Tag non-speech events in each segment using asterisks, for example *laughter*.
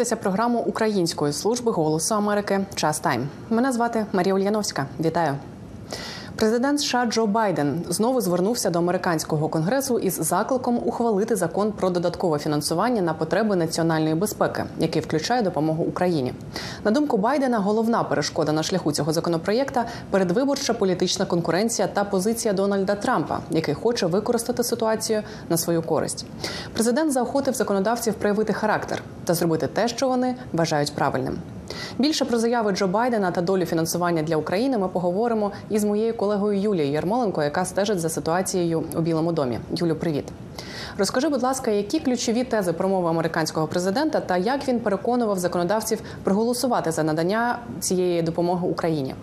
Ви дивитеся програму Української служби голосу Америки Час Тайм. Мене звати Марія Ульяновська. Вітаю. Президент США Джо Байден знову звернувся до американського конгресу із закликом ухвалити закон про додаткове фінансування на потреби національної безпеки, який включає допомогу Україні. На думку Байдена, головна перешкода на шляху цього законопроєкта передвиборча політична конкуренція та позиція Дональда Трампа, який хоче використати ситуацію на свою користь. Президент заохотив законодавців проявити характер та зробити те, що вони вважають правильним. Більше про заяви Джо Байдена та долю фінансування для України ми поговоримо із моєю колегою Юлією Ярмоленко, яка стежить за ситуацією у Білому домі. Юлю, привіт. Розкажи, будь ласка, які ключові тези промови американського президента та як він переконував законодавців проголосувати за надання цієї допомоги Україні?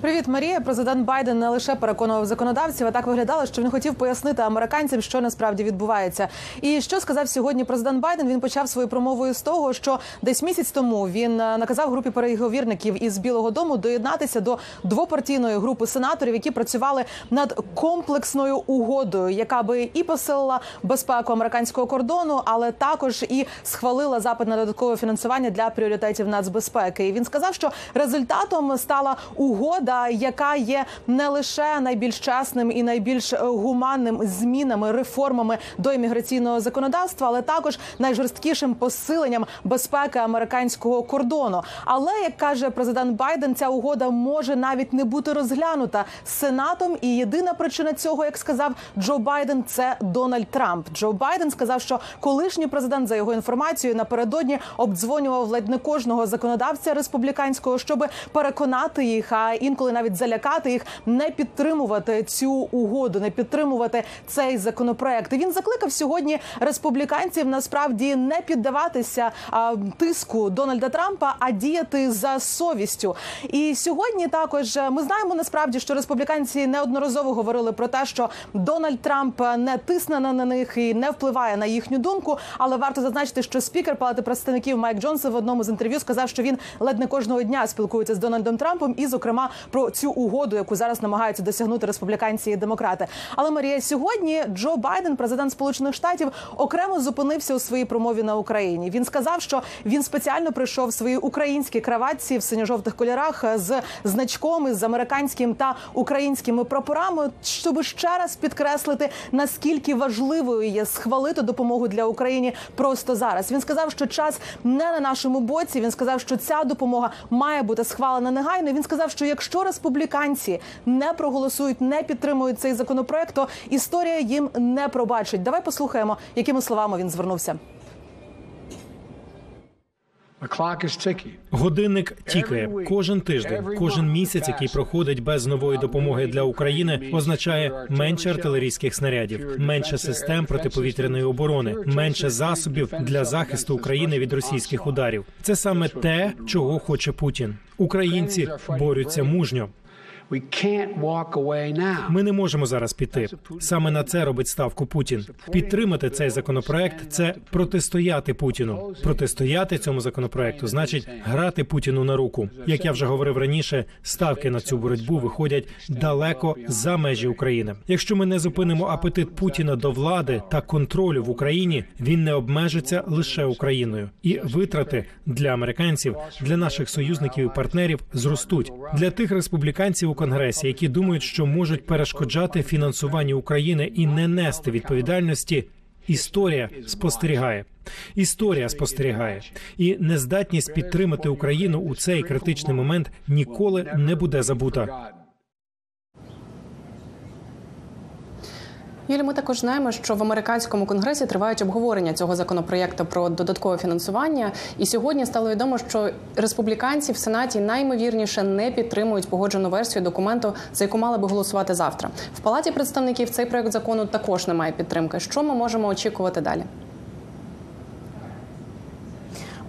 Привіт, Марія. Президент Байден не лише переконував законодавців, а так виглядало, що він хотів пояснити американцям, що насправді відбувається. І що сказав сьогодні президент Байден? Він почав свою промовою з того, що десь місяць тому він наказав групі переговірників із Білого Дому доєднатися до двопартійної групи сенаторів, які працювали над комплексною угодою, яка би і посилила безпеку американського кордону, але також і схвалила запит на додаткове фінансування для пріоритетів нацбезпеки. І він сказав, що результатом стала угода яка є не лише найбільш чесним і найбільш гуманним змінами, реформами до імміграційного законодавства, але також найжорсткішим посиленням безпеки американського кордону. Але як каже президент Байден, ця угода може навіть не бути розглянута сенатом. І єдина причина цього, як сказав Джо Байден, це Дональд Трамп. Джо Байден сказав, що колишній президент за його інформацією напередодні обдзвонював ледь не кожного законодавця республіканського, щоб переконати їх. А інколи навіть залякати їх не підтримувати цю угоду, не підтримувати цей законопроект. І Він закликав сьогодні республіканців насправді не піддаватися а, тиску Дональда Трампа, а діяти за совістю. І сьогодні також ми знаємо насправді, що республіканці неодноразово говорили про те, що Дональд Трамп не тисне на них і не впливає на їхню думку. Але варто зазначити, що спікер Палати представників Майк Джонсон в одному з інтерв'ю сказав, що він ледь не кожного дня спілкується з Дональдом Трампом, і, зокрема, про цю угоду, яку зараз намагаються досягнути республіканці і демократи. Але Марія сьогодні Джо Байден, президент Сполучених Штатів, окремо зупинився у своїй промові на Україні. Він сказав, що він спеціально прийшов в свої українські краватці в синьо-жовтих кольорах з значком з американським та українськими прапорами, щоб ще раз підкреслити наскільки важливою є схвалити допомогу для України просто зараз. Він сказав, що час не на нашому боці. Він сказав, що ця допомога має бути схвалена негайно. Він сказав, що якщо республіканці не проголосують, не підтримують цей законопроект, то історія їм не пробачить. Давай послухаємо, якими словами він звернувся. Годинник тікає. кожен тиждень, кожен місяць, який проходить без нової допомоги для України, означає менше артилерійських снарядів, менше систем протиповітряної оборони, менше засобів для захисту України від російських ударів. Це саме те, чого хоче Путін. Українці борються мужньо. Ми не можемо зараз піти. Саме на це робить ставку Путін. Підтримати цей законопроект це протистояти Путіну. Протистояти цьому законопроекту значить грати Путіну на руку. Як я вже говорив раніше, ставки на цю боротьбу виходять далеко за межі України. Якщо ми не зупинимо апетит Путіна до влади та контролю в Україні, він не обмежиться лише Україною, і витрати для американців, для наших союзників і партнерів зростуть для тих республіканців конгресі, які думають, що можуть перешкоджати фінансуванню України і не нести відповідальності. Історія спостерігає. Історія спостерігає, і нездатність підтримати Україну у цей критичний момент ніколи не буде забута. Юлі, ми також знаємо, що в американському конгресі тривають обговорення цього законопроєкту про додаткове фінансування. І сьогодні стало відомо, що республіканці в сенаті наймовірніше не підтримують погоджену версію документу, за яку мали би голосувати завтра. В палаті представників цей проект закону також немає підтримки. Що ми можемо очікувати далі?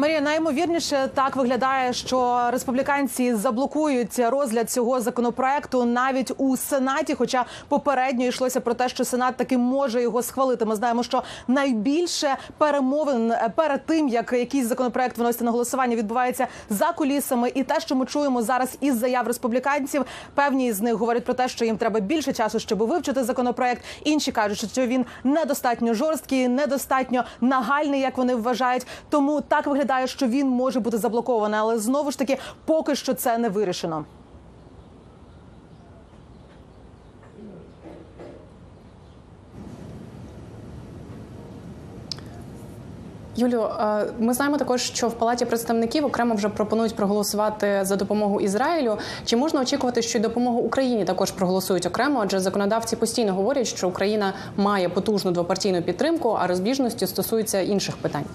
Марія, найімовірніше так виглядає, що республіканці заблокують розгляд цього законопроекту навіть у сенаті. Хоча попередньо йшлося про те, що сенат таки може його схвалити. Ми знаємо, що найбільше перемовин е, перед тим, як якийсь законопроект виноситься на голосування, відбувається за кулісами. І те, що ми чуємо зараз із заяв республіканців, певні з них говорять про те, що їм треба більше часу, щоб вивчити законопроект. Інші кажуть, що він недостатньо жорсткий, недостатньо нагальний, як вони вважають. Тому так виглядає, що він може бути заблокований, але знову ж таки, поки що це не вирішено. Юлю, е, ми знаємо також, що в палаті представників окремо вже пропонують проголосувати за допомогу Ізраїлю. Чи можна очікувати, що й допомогу Україні також проголосують окремо? Адже законодавці постійно говорять, що Україна має потужну двопартійну підтримку, а розбіжності стосуються інших питань.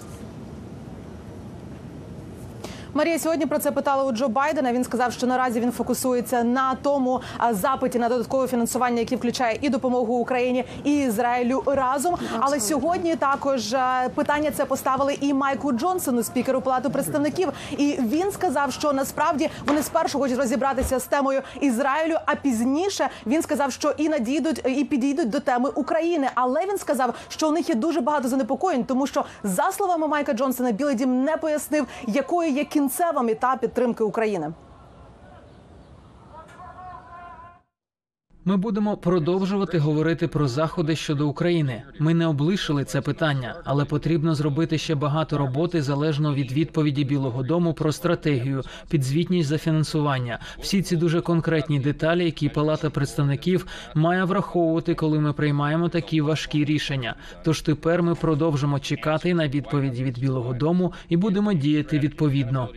Марія сьогодні про це питала у Джо Байдена. Він сказав, що наразі він фокусується на тому запиті на додаткове фінансування, яке включає і допомогу Україні і Ізраїлю разом. Але сьогодні також питання це поставили і Майку Джонсону, спікеру Палати представників. І він сказав, що насправді вони спершу хочуть розібратися з темою Ізраїлю, а пізніше він сказав, що і надійдуть і підійдуть до теми України. Але він сказав, що у них є дуже багато занепокоєнь, тому що за словами Майка Джонсона, Білий Дім не пояснив, якою є кінцева етапі підтримки України. Ми будемо продовжувати говорити про заходи щодо України. Ми не облишили це питання, але потрібно зробити ще багато роботи залежно від відповіді Білого Дому про стратегію, підзвітність за фінансування. Всі ці дуже конкретні деталі, які Палата представників має враховувати, коли ми приймаємо такі важкі рішення. Тож тепер ми продовжимо чекати на відповіді від Білого Дому і будемо діяти відповідно.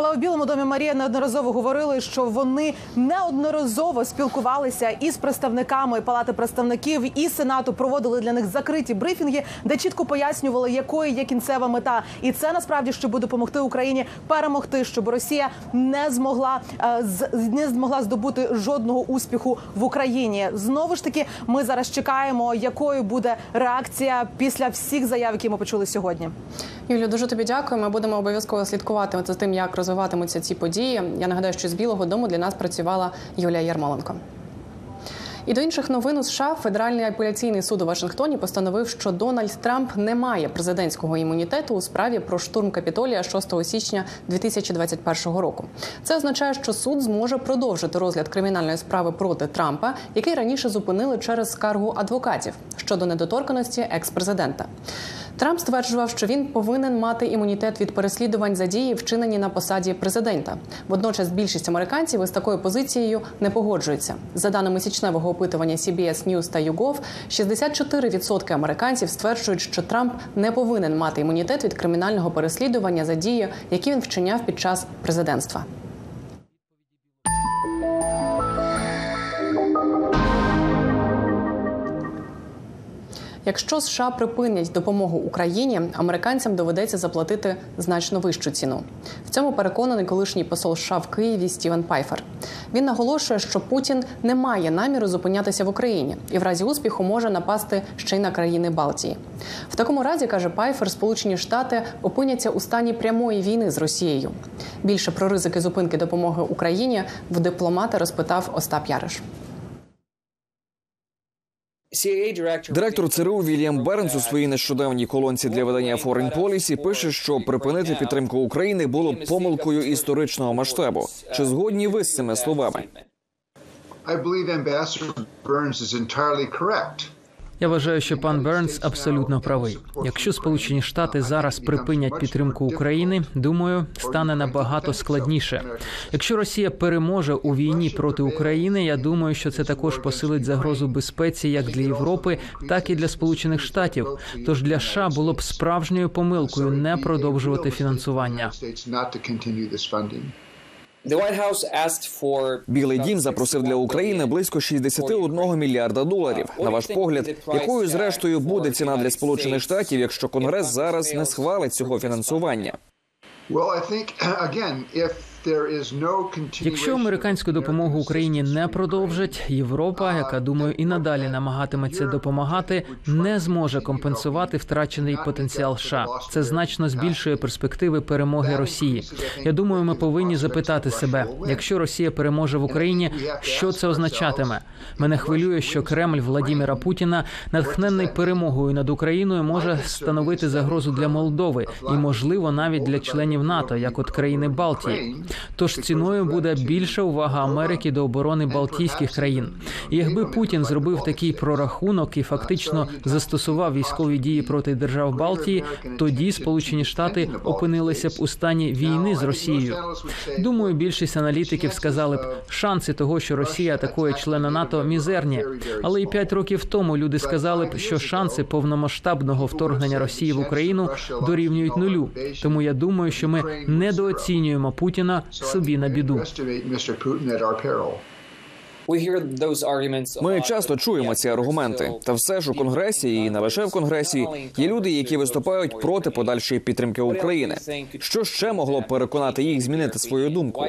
Але у Білому домі Марія неодноразово говорили, що вони неодноразово спілкувалися із представниками Палати представників і Сенату, проводили для них закриті брифінги, де чітко пояснювали, якою є кінцева мета, і це насправді щоб допомогти Україні перемогти, щоб Росія не змогла е, не змогла здобути жодного успіху в Україні. Знову ж таки, ми зараз чекаємо, якою буде реакція після всіх заяв, які ми почули сьогодні. Юлю, дуже тобі дякую. Ми будемо обов'язково слідкувати за тим, як розвиватимуться ці події. Я нагадаю, що з Білого Дому для нас працювала Юлія Ярмоленко. І до інших новин у США Федеральний апеляційний суд у Вашингтоні постановив, що Дональд Трамп не має президентського імунітету у справі про штурм капітолія 6 січня 2021 року. Це означає, що суд зможе продовжити розгляд кримінальної справи проти Трампа, який раніше зупинили через скаргу адвокатів щодо недоторканості екс-президента. Трамп стверджував, що він повинен мати імунітет від переслідувань за дії, вчинені на посаді президента. Водночас більшість американців із такою позицією не погоджуються. За даними січневого опитування CBS News та YouGov, 64% американців стверджують, що Трамп не повинен мати імунітет від кримінального переслідування за дії, які він вчиняв під час президентства. Якщо США припинять допомогу Україні, американцям доведеться заплатити значно вищу ціну. В цьому переконаний колишній посол США в Києві Стівен Пайфер. Він наголошує, що Путін не має наміру зупинятися в Україні і в разі успіху може напасти ще й на країни Балтії. В такому разі каже Пайфер, Сполучені Штати опиняться у стані прямої війни з Росією. Більше про ризики зупинки допомоги Україні в дипломата розпитав Остап Яриш. Директор ЦРУ Вільям Бернс у своїй нещодавній колонці для видання Foreign Policy пише, що припинити підтримку України було б помилкою історичного масштабу. Чи згодні ви з цими словами? I believe Ambassador Burns is entirely correct. Я вважаю, що пан Бернс абсолютно правий. Якщо Сполучені Штати зараз припинять підтримку України, думаю, стане набагато складніше. Якщо Росія переможе у війні проти України, я думаю, що це також посилить загрозу безпеці як для Європи, так і для Сполучених Штатів. Тож для США було б справжньою помилкою не продовжувати фінансування. Білий дім запросив для України близько 61 мільярда доларів. На ваш погляд, якою зрештою буде ціна для сполучених штатів, якщо Конгрес зараз не схвалить цього фінансування? *clears throat* Якщо американську допомогу Україні не продовжать, Європа, яка думаю, і надалі намагатиметься допомагати, не зможе компенсувати втрачений потенціал США. Це значно збільшує перспективи перемоги Росії. Я думаю, ми повинні запитати себе, якщо Росія переможе в Україні, що це означатиме? Мене хвилює, що Кремль Владіміра Путіна, натхнений перемогою над Україною, може становити загрозу для Молдови і, можливо, навіть для членів НАТО, як от країни Балтії. Тож ціною буде більша увага Америки до оборони Балтійських країн. І якби Путін зробив такий прорахунок і фактично застосував військові дії проти держав Балтії, тоді Сполучені Штати опинилися б у стані війни з Росією. Думаю, більшість аналітиків сказали б, шанси того, що Росія атакує члена НАТО, мізерні. Але і п'ять років тому люди сказали б, що шанси повномасштабного вторгнення Росії в Україну дорівнюють нулю. Тому я думаю, що ми недооцінюємо Путіна собі на біду. Ми часто чуємо ці аргументи, та все ж у конгресі і не лише в конгресі є люди, які виступають проти подальшої підтримки України. Що ще могло б переконати їх змінити свою думку?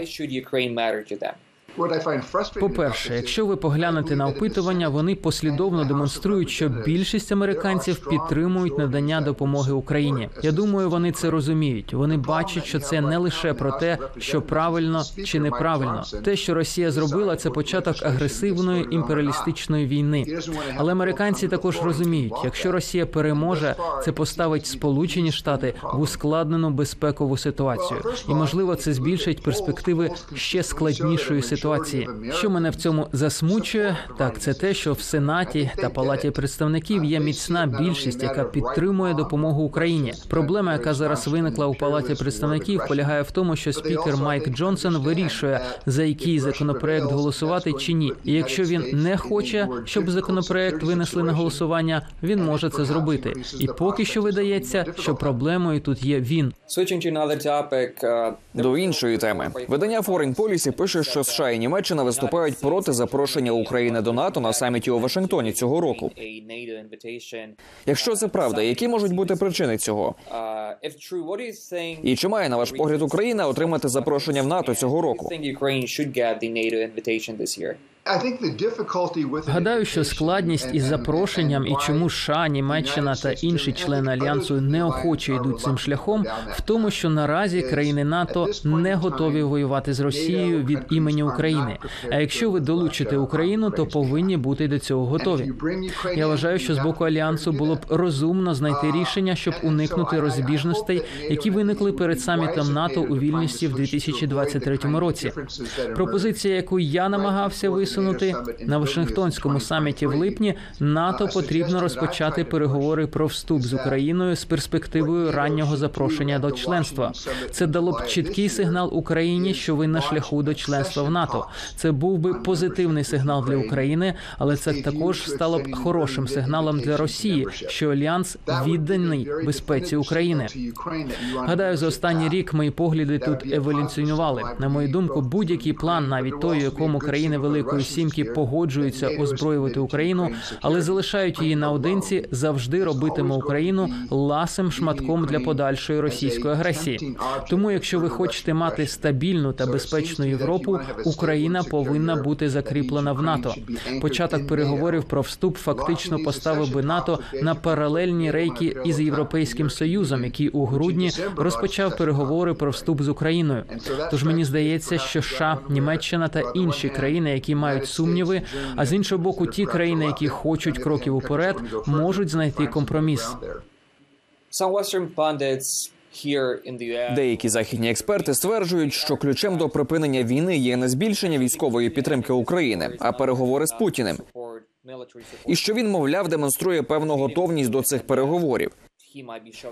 По-перше, якщо ви поглянете на опитування, вони послідовно демонструють, що більшість американців підтримують надання допомоги Україні. Я думаю, вони це розуміють. Вони бачать, що це не лише про те, що правильно чи неправильно. Те, що Росія зробила, це початок агресивної імперіалістичної війни. Але американці також розуміють, якщо Росія переможе, це поставить Сполучені Штати в ускладнену безпекову ситуацію, і можливо це збільшить перспективи ще складнішої ситуації ситуації. Що мене в цьому засмучує, так це те, що в Сенаті та Палаті представників є міцна більшість, яка підтримує допомогу Україні. Проблема, яка зараз виникла у Палаті представників, полягає в тому, що спікер Майк Джонсон вирішує за який законопроект голосувати чи ні. І якщо він не хоче, щоб законопроект винесли на голосування, він може це зробити. І поки що видається, що проблемою тут є він. До іншої теми видання Foreign Policy пише, що США і Німеччина виступають проти запрошення України до НАТО на саміті у Вашингтоні цього року. Якщо це правда, які можуть бути причини цього? І чи має на ваш погляд Україна отримати запрошення в НАТО цього року? Гадаю, що складність із запрошенням і чому США, Німеччина та інші члени альянсу неохоче йдуть цим шляхом, в тому, що наразі країни НАТО не готові воювати з Росією від імені України. А якщо ви долучите Україну, то повинні бути до цього готові. Я вважаю, що з боку альянсу було б розумно знайти рішення, щоб уникнути розбіжностей, які виникли перед самітом НАТО у Вільнюсі в 2023 році. Пропозиція, яку я намагався висунути на Вашингтонському саміті в липні, НАТО потрібно розпочати переговори про вступ з Україною з перспективою раннього запрошення до членства. Це дало б чіткий сигнал Україні, що ви на шляху до членства в НАТО. Це був би позитивний сигнал для України, але це також стало б хорошим сигналом для Росії, що альянс відданий безпеці України. Гадаю, за останній рік мої погляди тут еволюціонували. На мою думку, будь-який план, навіть той, у якому країни Великої Сімки погоджуються озброювати Україну, але залишають її наодинці, завжди робитиме Україну ласим шматком для подальшої російської агресії. Тому, якщо ви хочете мати стабільну та безпечну Європу, Україна повинна бути закріплена в НАТО. Початок переговорів про вступ фактично поставив би НАТО на паралельні рейки із європейським союзом, який у грудні розпочав переговори про вступ з Україною. Тож мені здається, що США, Німеччина та інші країни, які мають сумніви, а з іншого боку, ті країни, які хочуть кроків уперед, можуть знайти компроміс. Деякі західні експерти стверджують, що ключем до припинення війни є не збільшення військової підтримки України, а переговори з Путіним. І що він, мовляв, демонструє певну готовність до цих переговорів.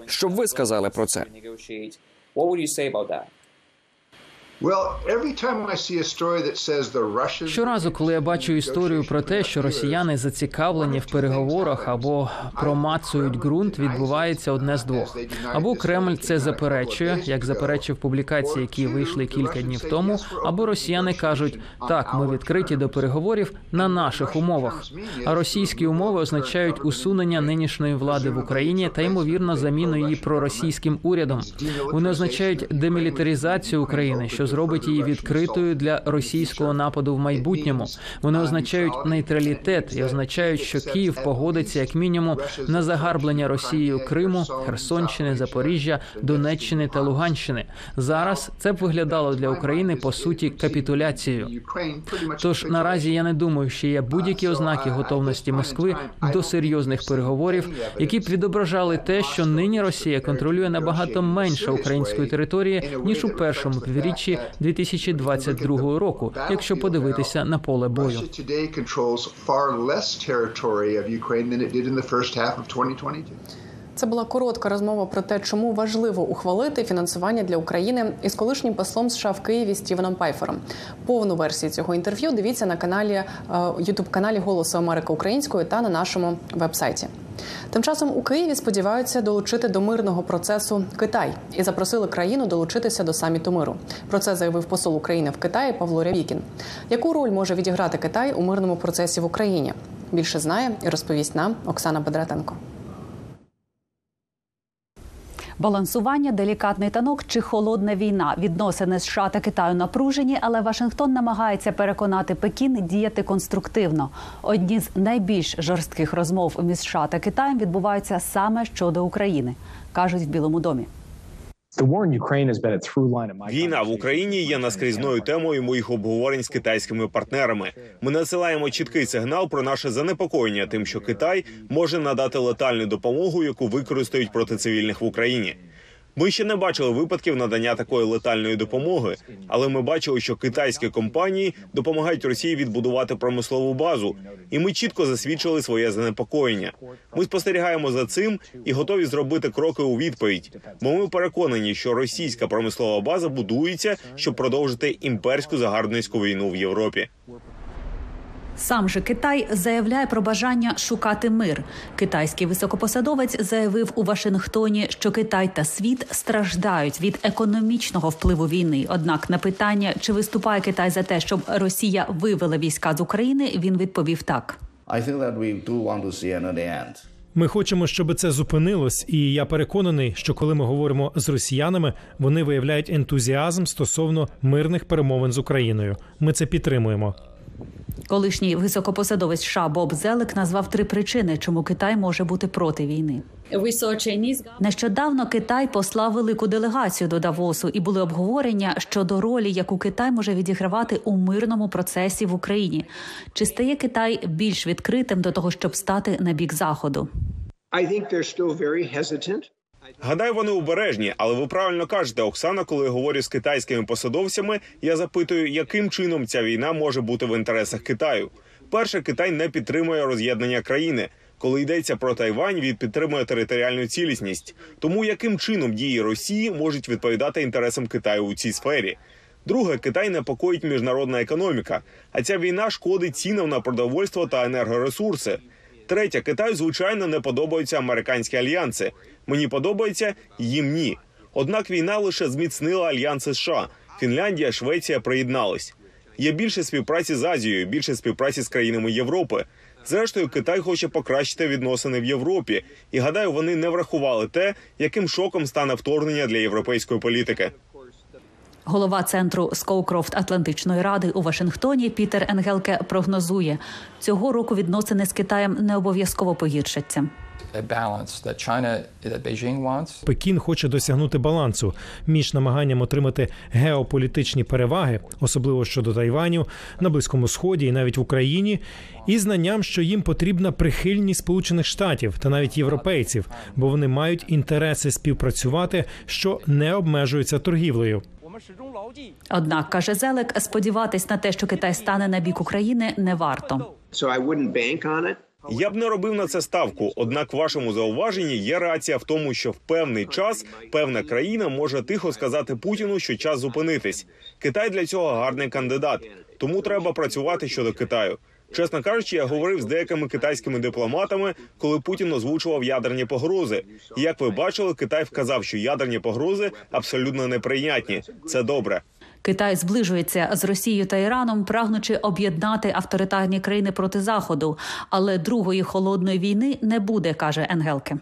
Що б ви сказали про це? Щоразу, коли я бачу історію про те, що росіяни зацікавлені в переговорах або промацують ґрунт, відбувається одне з двох. Або Кремль це заперечує, як заперечив публікації, які вийшли кілька днів тому, або росіяни кажуть, так, ми відкриті до переговорів на наших умовах. А російські умови означають усунення нинішньої влади в Україні та ймовірно заміну її проросійським урядом. Вони означають демілітаризацію України, що зробить її відкритою для російського нападу в майбутньому. Вони означають нейтралітет і означають, що Київ погодиться як мінімум на загарблення Росією Криму, Херсонщини, Запоріжжя, Донеччини та Луганщини. Зараз це б виглядало для України по суті капітуляцією. Тож наразі я не думаю, що є будь-які ознаки готовності Москви до серйозних переговорів, які б відображали те, що нині Росія контролює набагато менше української території ніж у першому півріччі 2022 року, якщо подивитися на поле бою. Russia today controls far less territory of Ukraine than it did in the first half of 2022. Це була коротка розмова про те, чому важливо ухвалити фінансування для України із колишнім послом США в Києві Стівеном Пайфером. Повну версію цього інтерв'ю дивіться на каналі Ютуб каналі Голосу Америки Українською та на нашому вебсайті. Тим часом у Києві сподіваються долучити до мирного процесу Китай і запросили країну долучитися до саміту миру. Про це заявив посол України в Китаї Павло Рявікін. Яку роль може відіграти Китай у мирному процесі в Україні? Більше знає і розповість нам Оксана Бедратенко. Балансування, делікатний танок чи холодна війна. Відносини США та Китаю напружені, але Вашингтон намагається переконати Пекін діяти конструктивно. Одні з найбільш жорстких розмов між США та Китаєм відбуваються саме щодо України, кажуть в Білому домі. Війна в Україні є наскрізною темою моїх обговорень з китайськими партнерами. Ми насилаємо чіткий сигнал про наше занепокоєння, тим, що Китай може надати летальну допомогу, яку використають проти цивільних в Україні. Ми ще не бачили випадків надання такої летальної допомоги, але ми бачили, що китайські компанії допомагають Росії відбудувати промислову базу, і ми чітко засвідчили своє занепокоєння. Ми спостерігаємо за цим і готові зробити кроки у відповідь. Бо ми переконані, що російська промислова база будується, щоб продовжити імперську загарбницьку війну в Європі. Сам же Китай заявляє про бажання шукати мир. Китайський високопосадовець заявив у Вашингтоні, що Китай та світ страждають від економічного впливу війни. Однак на питання, чи виступає Китай за те, щоб Росія вивела війська з України, він відповів так. Ми хочемо, щоб це зупинилось, і я переконаний, що коли ми говоримо з росіянами, вони виявляють ентузіазм стосовно мирних перемовин з Україною. Ми це підтримуємо. Колишній високопосадовець США Боб Зелик назвав три причини, чому Китай може бути проти війни. Нещодавно Китай послав велику делегацію до Давосу, і були обговорення щодо ролі, яку Китай може відігравати у мирному процесі в Україні. Чи стає Китай більш відкритим до того, щоб стати на бік заходу? Гадаю, вони обережні, але ви правильно кажете, Оксана. Коли я говорю з китайськими посадовцями, я запитую, яким чином ця війна може бути в інтересах Китаю. Перше, Китай не підтримує роз'єднання країни. Коли йдеться про Тайвань, він підтримує територіальну цілісність. Тому яким чином дії Росії можуть відповідати інтересам Китаю у цій сфері? Друге, Китай непокоїть міжнародна економіка, а ця війна шкодить цінам на продовольство та енергоресурси. Третє, Китаю звичайно не подобаються американські альянси. Мені подобається, їм ні. Однак війна лише зміцнила альянси США. Фінляндія, Швеція приєднались. Є більше співпраці з Азією, більше співпраці з країнами Європи. Зрештою, Китай хоче покращити відносини в Європі, і гадаю, вони не врахували те, яким шоком стане вторгнення для європейської політики. Голова центру Скоукрофт Атлантичної ради у Вашингтоні Пітер Енгелке прогнозує, цього року відносини з Китаєм не обов'язково погіршаться. Пекін хоче досягнути балансу між намаганням отримати геополітичні переваги, особливо щодо Тайваню, на близькому сході і навіть в Україні, і знанням, що їм потрібна прихильність Сполучених Штатів та навіть європейців, бо вони мають інтереси співпрацювати, що не обмежуються торгівлею. Однак каже Зелек, сподіватись на те, що Китай стане на бік України, не варто. Я б не робив на це ставку. Однак, в вашому зауваженні є рація в тому, що в певний час певна країна може тихо сказати Путіну, що час зупинитись. Китай для цього гарний кандидат, тому треба працювати щодо Китаю. Чесно кажучи, я говорив з деякими китайськими дипломатами, коли Путін озвучував ядерні погрози. І як ви бачили, Китай вказав, що ядерні погрози абсолютно неприйнятні. Це добре. Китай зближується з Росією та Іраном, прагнучи об'єднати авторитарні країни проти заходу. Але другої холодної війни не буде, каже Енгелке.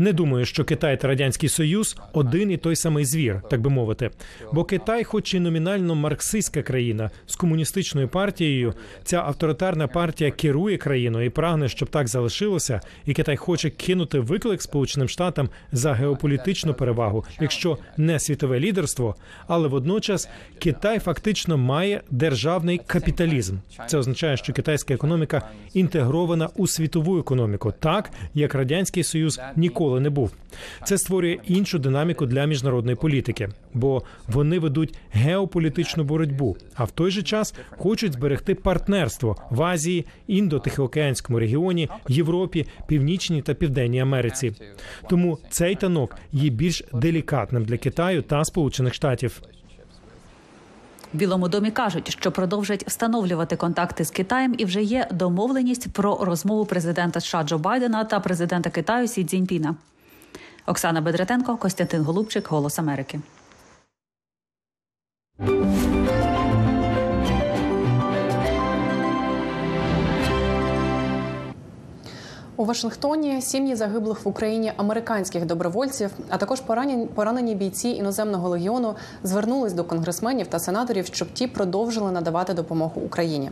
Не думаю, що Китай та радянський союз один і той самий звір, так би мовити. Бо Китай, хоч і номінально марксистська країна з комуністичною партією, ця авторитарна партія керує країною і прагне, щоб так залишилося. І Китай хоче кинути виклик Сполученим Штатам за геополітичну перевагу, якщо не світове лідерство, але водночас Китай фактично має державний капіталізм. Це означає, що китайська економіка інтегрована у світову економіку, так як радянський союз ніколи не був. Це створює іншу динаміку для міжнародної політики, бо вони ведуть геополітичну боротьбу, а в той же час хочуть зберегти партнерство в Азії, індо-тихоокеанському регіоні, Європі, Північній та Південній Америці. Тому цей танок є більш делікатним для Китаю та Сполучених Штатів. В Білому домі кажуть, що продовжать встановлювати контакти з Китаєм, і вже є домовленість про розмову президента США Джо Байдена та президента Китаю Сі Цзіньпіна. Оксана Бедретенко, Костянтин Голубчик, Голос Америки. Вашингтоні сім'ї загиблих в Україні американських добровольців, а також поранені, поранені бійці іноземного легіону звернулись до конгресменів та сенаторів, щоб ті продовжили надавати допомогу Україні.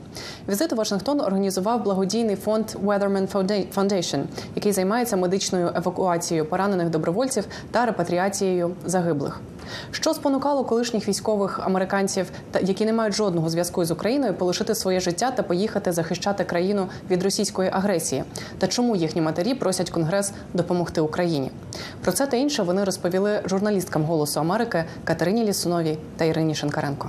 Візит у Вашингтон організував благодійний фонд Weatherman Foundation, який займається медичною евакуацією поранених добровольців та репатріацією загиблих. Що спонукало колишніх військових американців, які не мають жодного зв'язку з Україною, полишити своє життя та поїхати захищати країну від російської агресії? Та чому їхні матері просять Конгрес допомогти Україні? Про це та інше вони розповіли журналісткам Голосу Америки Катерині Лісуновій та Ірині Шинкаренко.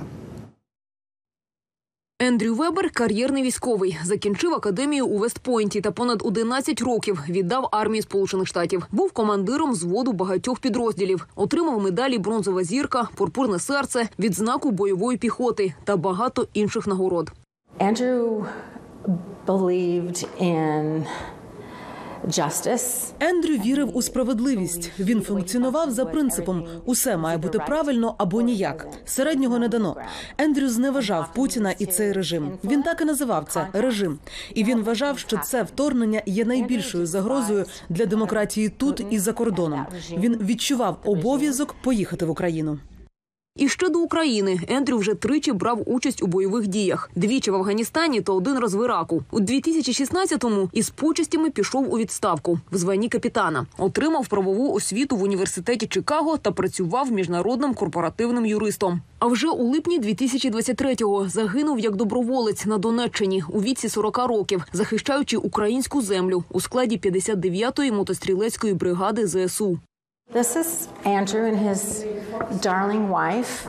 Ендрю Вебер кар'єрний військовий, закінчив академію у Вестпойнті та понад 11 років віддав армії Сполучених Штатів. Був командиром зводу багатьох підрозділів, отримав медалі Бронзова зірка, пурпурне серце, відзнаку бойової піхоти та багато інших нагород. Ендрю believed. Ендрю вірив у справедливість. Він функціонував за принципом усе має бути правильно або ніяк. Середнього не дано. Ендрю зневажав Путіна і цей режим. Він так і називав це режим. І він вважав, що це вторгнення є найбільшою загрозою для демократії тут і за кордоном. Він відчував обов'язок поїхати в Україну. І ще до України Ендрю вже тричі брав участь у бойових діях: двічі в Афганістані та один раз в Іраку. У 2016-му із почестями пішов у відставку в званні капітана, отримав правову освіту в університеті Чикаго та працював міжнародним корпоративним юристом. А вже у липні 2023-го загинув як доброволець на Донеччині у віці 40 років, захищаючи українську землю у складі 59-ї мотострілецької бригади ЗСУ. This is Andrew and his.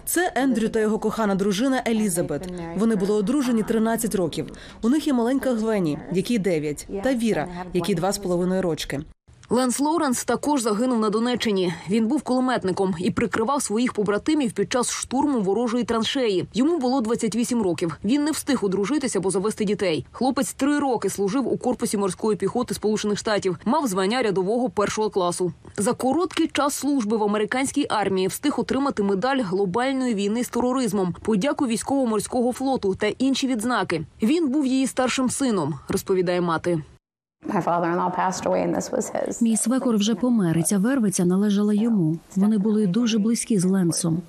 Це Ендрю та його кохана дружина Елізабет. Вони були одружені 13 років. У них є маленька Гвені, якій 9, та Віра, якій 2,5 рочки. Ленс Лоуренс також загинув на Донеччині. Він був кулеметником і прикривав своїх побратимів під час штурму ворожої траншеї. Йому було 28 років. Він не встиг одружитися або завести дітей. Хлопець три роки служив у корпусі морської піхоти Сполучених Штатів. Мав звання рядового першого класу. За короткий час служби в американській армії встиг отримати медаль глобальної війни з тероризмом, подяку військово-морського флоту та інші відзнаки. Він був її старшим сином, розповідає мати. Мій свекор вже помер, і ця вервиця належала йому. Вони були дуже близькі з Ленсом.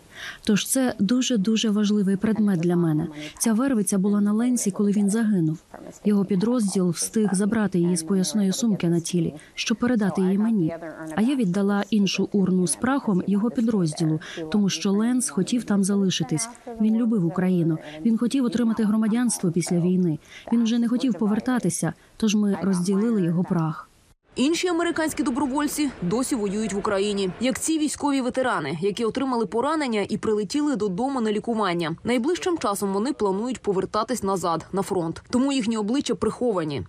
Тож це дуже дуже важливий предмет для мене. Ця вервиця була на Ленсі, коли він загинув. Його підрозділ встиг забрати її з поясної сумки на тілі, щоб передати її мені. А я віддала іншу урну з прахом його підрозділу, тому що Ленс хотів там залишитись. Він любив Україну. Він хотів отримати громадянство після війни. Він вже не хотів повертатися, тож ми розділили його прах. Інші американські добровольці досі воюють в Україні, як ці військові ветерани, які отримали поранення і прилетіли додому на лікування. Найближчим часом вони планують повертатись назад на фронт, тому їхні обличчя приховані.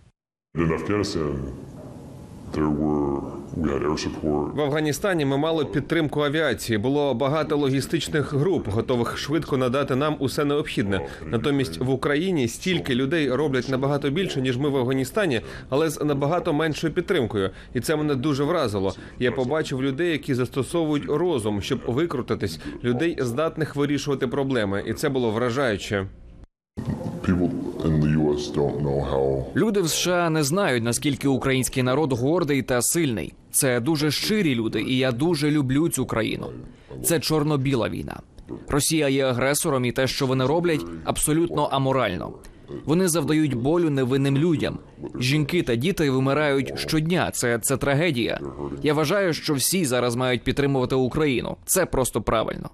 В Афганістані ми мали підтримку авіації. Було багато логістичних груп, готових швидко надати нам усе необхідне. Натомість в Україні стільки людей роблять набагато більше ніж ми в Афганістані, але з набагато меншою підтримкою. І це мене дуже вразило. Я побачив людей, які застосовують розум, щоб викрутитись, людей здатних вирішувати проблеми, і це було вражаюче. Люди в США не знають наскільки український народ гордий та сильний. Це дуже щирі люди, і я дуже люблю цю країну. Це чорно-біла війна. Росія є агресором, і те, що вони роблять, абсолютно аморально. Вони завдають болю невинним людям. Жінки та діти вимирають щодня. Це, це трагедія. Я вважаю, що всі зараз мають підтримувати Україну. Це просто правильно.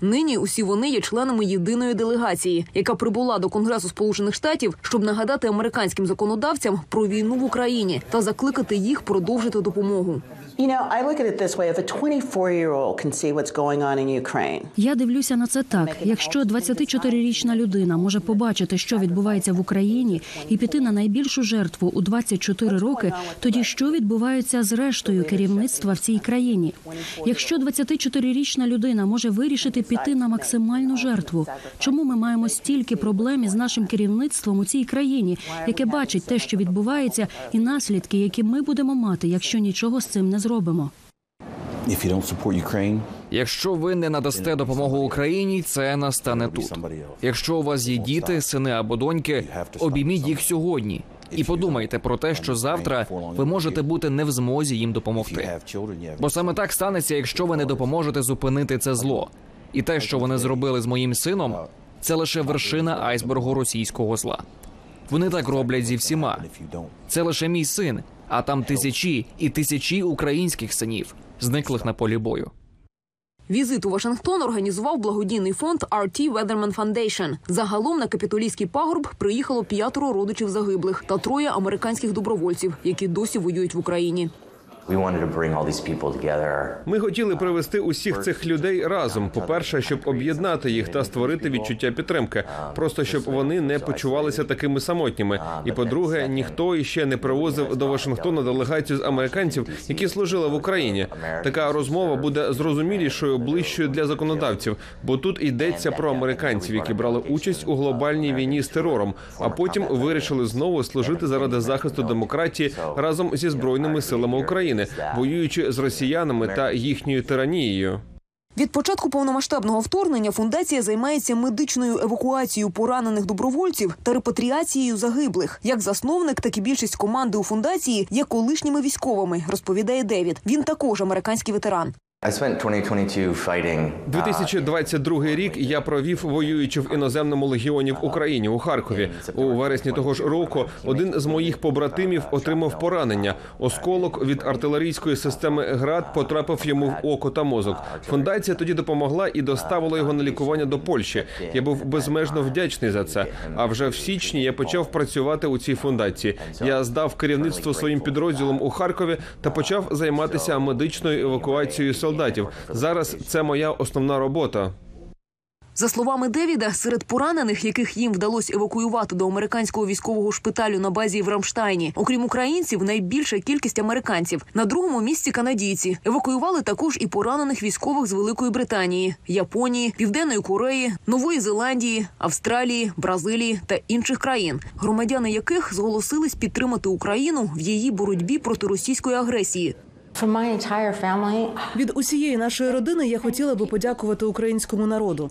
Нині усі вони є членами єдиної делегації, яка прибула до Конгресу Сполучених Штатів, щоб нагадати американським законодавцям про війну в Україні та закликати їх продовжити допомогу. You know, I look at it this way: if a 24-year-old can see what's going on in Ukraine, Я дивлюся на це так: якщо 24-річна людина може побачити, що відбувається в Україні, і піти на найбільшу жертву у 24 роки, тоді що відбувається з рештою керівництва в цій країні? Якщо 24-річна людина може вирішити піти на максимальну жертву, чому ми маємо стільки проблем із нашим керівництвом у цій країні, яке бачить те, що відбувається, і наслідки, які ми будемо мати, якщо нічого з цим не зробимо? Ukraine, Якщо ви не надасте допомогу Україні, це настане тут. Якщо у вас є діти, сини або доньки, обійміть їх сьогодні. І подумайте про те, що завтра ви можете бути не в змозі їм допомогти. Бо саме так станеться, якщо ви не допоможете зупинити це зло. І те, що вони зробили з моїм сином, це лише вершина айсбергу російського зла. Вони так роблять зі всіма. Це лише мій син, а там тисячі і тисячі українських синів, зниклих на полі бою. Візит у Вашингтон організував благодійний фонд RT Weatherman Foundation. Загалом на капітолійський пагорб приїхало п'ятеро родичів загиблих та троє американських добровольців, які досі воюють в Україні. Ми хотіли привести усіх цих людей разом. По-перше, щоб об'єднати їх та створити відчуття підтримки, просто щоб вони не почувалися такими самотніми. І по-друге, ніхто іще не привозив до Вашингтона делегацію з американців, які служили в Україні. Така розмова буде зрозумілішою, ближчою для законодавців, бо тут йдеться про американців, які брали участь у глобальній війні з терором, а потім вирішили знову служити заради захисту демократії разом зі збройними силами України, воюючи з росіянами та їхньою тиранією. Від початку повномасштабного вторгнення фундація займається медичною евакуацією поранених добровольців та репатріацією загиблих. Як засновник, так і більшість команди у фундації є колишніми військовими, розповідає Девід. Він також американський ветеран. I spent 2022 fighting. uh, 2022 рік я провів воюючи в іноземному легіоні в Україні у Харкові. У вересні того ж року один з моїх побратимів отримав поранення. Осколок від артилерійської системи ГРАД потрапив йому в око та мозок. Фундація тоді допомогла і доставила його на лікування до Польщі. Я був безмежно вдячний за це. А вже в січні я почав працювати у цій фундації. Я здав керівництво своїм підрозділом у Харкові та почав займатися медичною евакуацією солдатів. Зараз це моя основна робота. За словами Девіда, серед поранених, яких їм вдалося евакуювати до американського військового шпиталю на базі в Рамштайні, окрім українців, найбільша кількість американців. На другому місці канадійці евакуювали також і поранених військових з Великої Британії, Японії, Південної Кореї, Нової Зеландії, Австралії, Бразилії та інших країн, громадяни яких зголосились підтримати Україну в її боротьбі проти російської агресії. Від усієї нашої родини я хотіла би подякувати українському народу.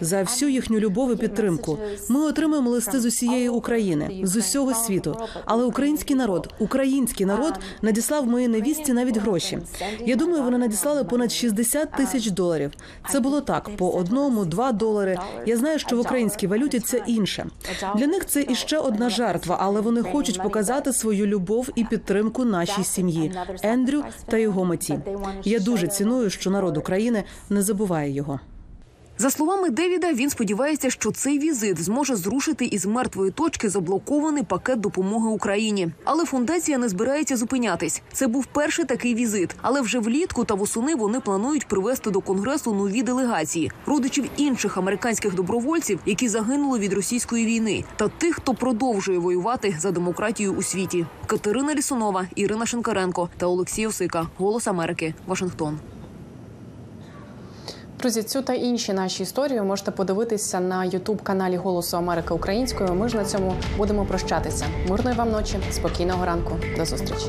За всю їхню любов і підтримку. Ми отримуємо листи з усієї України, з усього світу. Але український народ, український народ надіслав моїй невісті навіть гроші. Я думаю, вони надіслали понад 60 тисяч доларів. Це було так: по одному, два долари. Я знаю, що в українській валюті це інше. Для них це іще одна жертва, але вони хочуть показати свою любов і підтримку нашій сім'ї Ендрю та його меті. Я дуже ціную, що народ України не забуває його. За словами Девіда, він сподівається, що цей візит зможе зрушити із мертвої точки заблокований пакет допомоги Україні. Але фундація не збирається зупинятись. Це був перший такий візит. Але вже влітку та восени вони планують привезти до конгресу нові делегації родичів інших американських добровольців, які загинули від російської війни, та тих, хто продовжує воювати за демократію у світі. Катерина Лісунова, Ірина Шинкаренко та Олексій Осика. Голос Америки. Вашингтон. Друзі, цю та інші наші історії можете подивитися на Ютуб каналі Голосу Америки Українською. Ми ж на цьому будемо прощатися. Мирної вам ночі, спокійного ранку, до зустрічі.